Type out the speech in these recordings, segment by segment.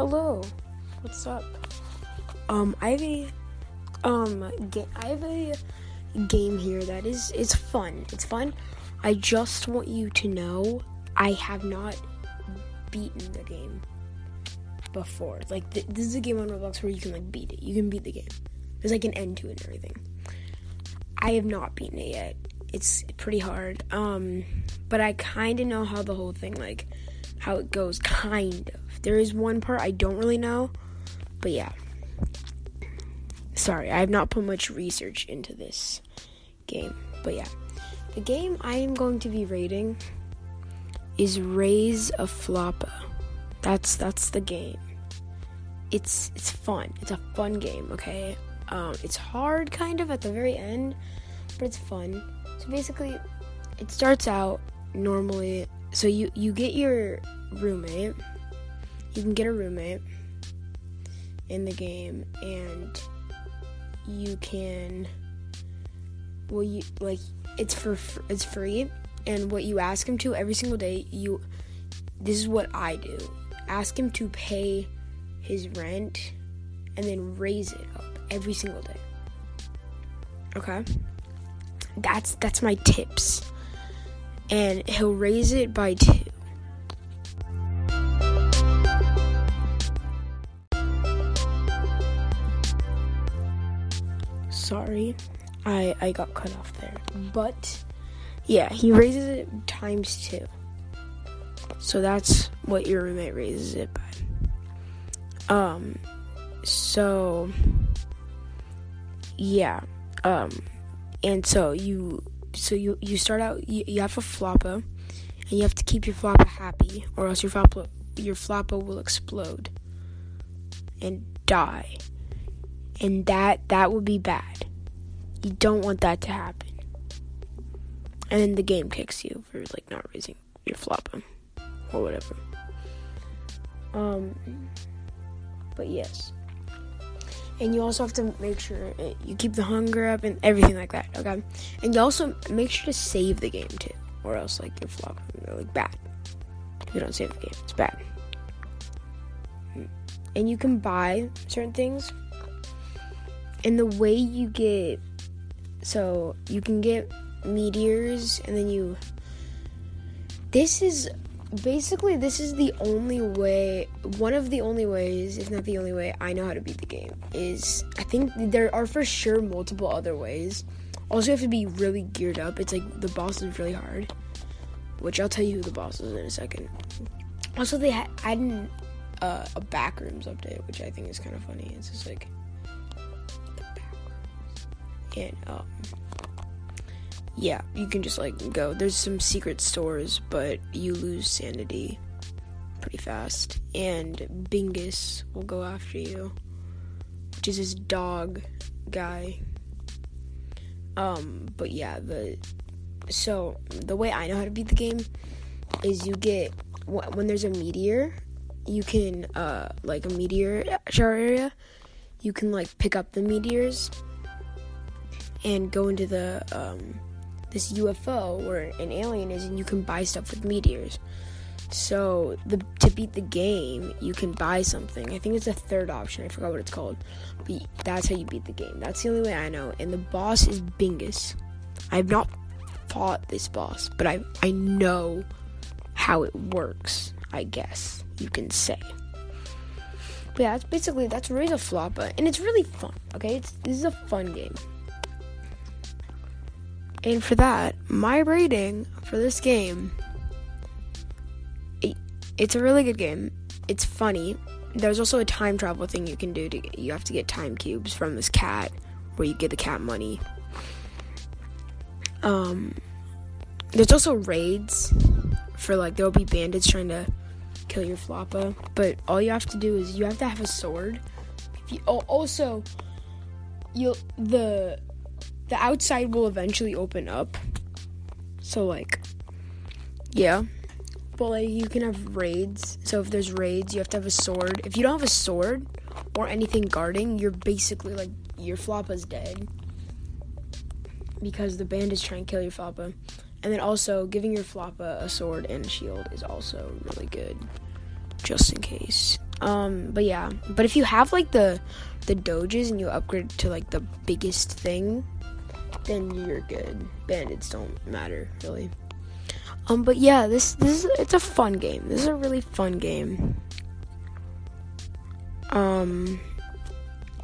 Hello, what's up? Um, I have a um, ga- I have a game here that is it's fun. It's fun. I just want you to know I have not beaten the game before. Like th- this is a game on Roblox where you can like beat it. You can beat the game. There's like an end to it and everything. I have not beaten it yet. It's pretty hard. Um, but I kind of know how the whole thing like how it goes kind of. There is one part I don't really know, but yeah. Sorry, I have not put much research into this game. But yeah. The game I am going to be rating is Raise a Floppa. That's that's the game. It's it's fun. It's a fun game, okay? Um, it's hard kind of at the very end, but it's fun. So basically, it starts out normally. So you you get your roommate. You can get a roommate in the game, and you can. Well, you like it's for it's free, and what you ask him to every single day, you. This is what I do. Ask him to pay his rent, and then raise it up every single day. Okay? That's that's my tips. And he'll raise it by 2. Sorry. I I got cut off there. But yeah, he raises it times 2. So that's what your roommate raises it by. Um so yeah um and so you so you you start out you, you have a floppa and you have to keep your floppa happy or else your floppa your floppa will explode and die. And that that would be bad. You don't want that to happen. And then the game kicks you for like not raising your floppa or whatever. Um but yes and you also have to make sure uh, you keep the hunger up and everything like that. Okay, and you also make sure to save the game too, or else like flop will like bad. If you don't save the game, it's bad. Mm. And you can buy certain things, and the way you get, so you can get meteors, and then you. This is basically this is the only way one of the only ways if not the only way i know how to beat the game is i think there are for sure multiple other ways. Also you have to be really geared up. It's like the boss is really hard which i'll tell you who the boss is in a second. Also they had added uh, a backrooms update which i think is kind of funny. It's just like the backrooms and um yeah, you can just like go. There's some secret stores, but you lose sanity pretty fast. And Bingus will go after you, which is his dog guy. Um, but yeah, the so the way I know how to beat the game is you get when there's a meteor, you can uh like a meteor shower area, you can like pick up the meteors and go into the um this UFO where an alien is, and you can buy stuff with meteors. So the to beat the game, you can buy something. I think it's a third option. I forgot what it's called. But that's how you beat the game. That's the only way I know. And the boss is Bingus. I have not fought this boss, but I I know how it works. I guess you can say. But yeah, that's basically that's a Floppa, and it's really fun. Okay, it's this is a fun game. And for that, my rating for this game, it, it's a really good game. It's funny. There's also a time travel thing you can do. To, you have to get time cubes from this cat, where you get the cat money. Um, there's also raids for like there'll be bandits trying to kill your floppa, but all you have to do is you have to have a sword. If you, oh, also, you the the outside will eventually open up. So like yeah. But like you can have raids. So if there's raids, you have to have a sword. If you don't have a sword or anything guarding, you're basically like your floppa's dead. Because the bandits try to kill your floppa. And then also giving your floppa a sword and a shield is also really good. Just in case. Um, but yeah, but if you have like the the doges and you upgrade to like the biggest thing, then you're good. Bandits don't matter really. Um, but yeah, this this is it's a fun game. This is a really fun game. Um,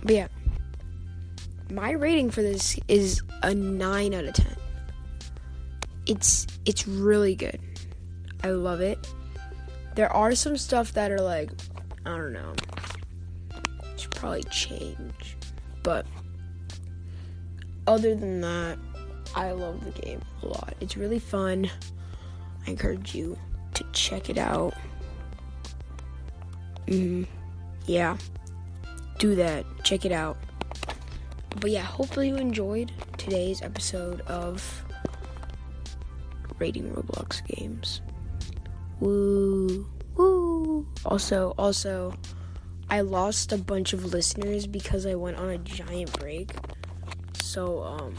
but yeah, my rating for this is a nine out of ten. It's it's really good. I love it. There are some stuff that are like, I don't know, should probably change, but other than that, I love the game a lot. It's really fun. I encourage you to check it out. hmm Yeah. Do that. Check it out. But yeah, hopefully you enjoyed today's episode of rating Roblox games. Woo. Woo. Also, also, I lost a bunch of listeners because I went on a giant break. So, um,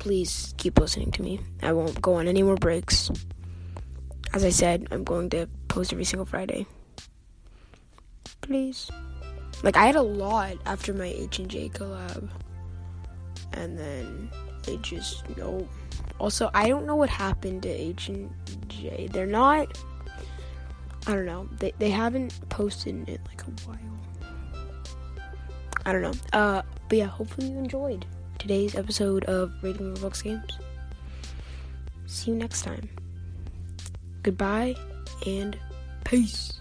please keep listening to me. I won't go on any more breaks. As I said, I'm going to post every single Friday. Please. Like I had a lot after my H and J collab, and then it just nope. Also, I don't know what happened to H and J. They're not. I don't know. They they haven't posted in like a while. I don't know. Uh, but yeah, hopefully you enjoyed today's episode of Rating Roblox Games. See you next time. Goodbye and peace.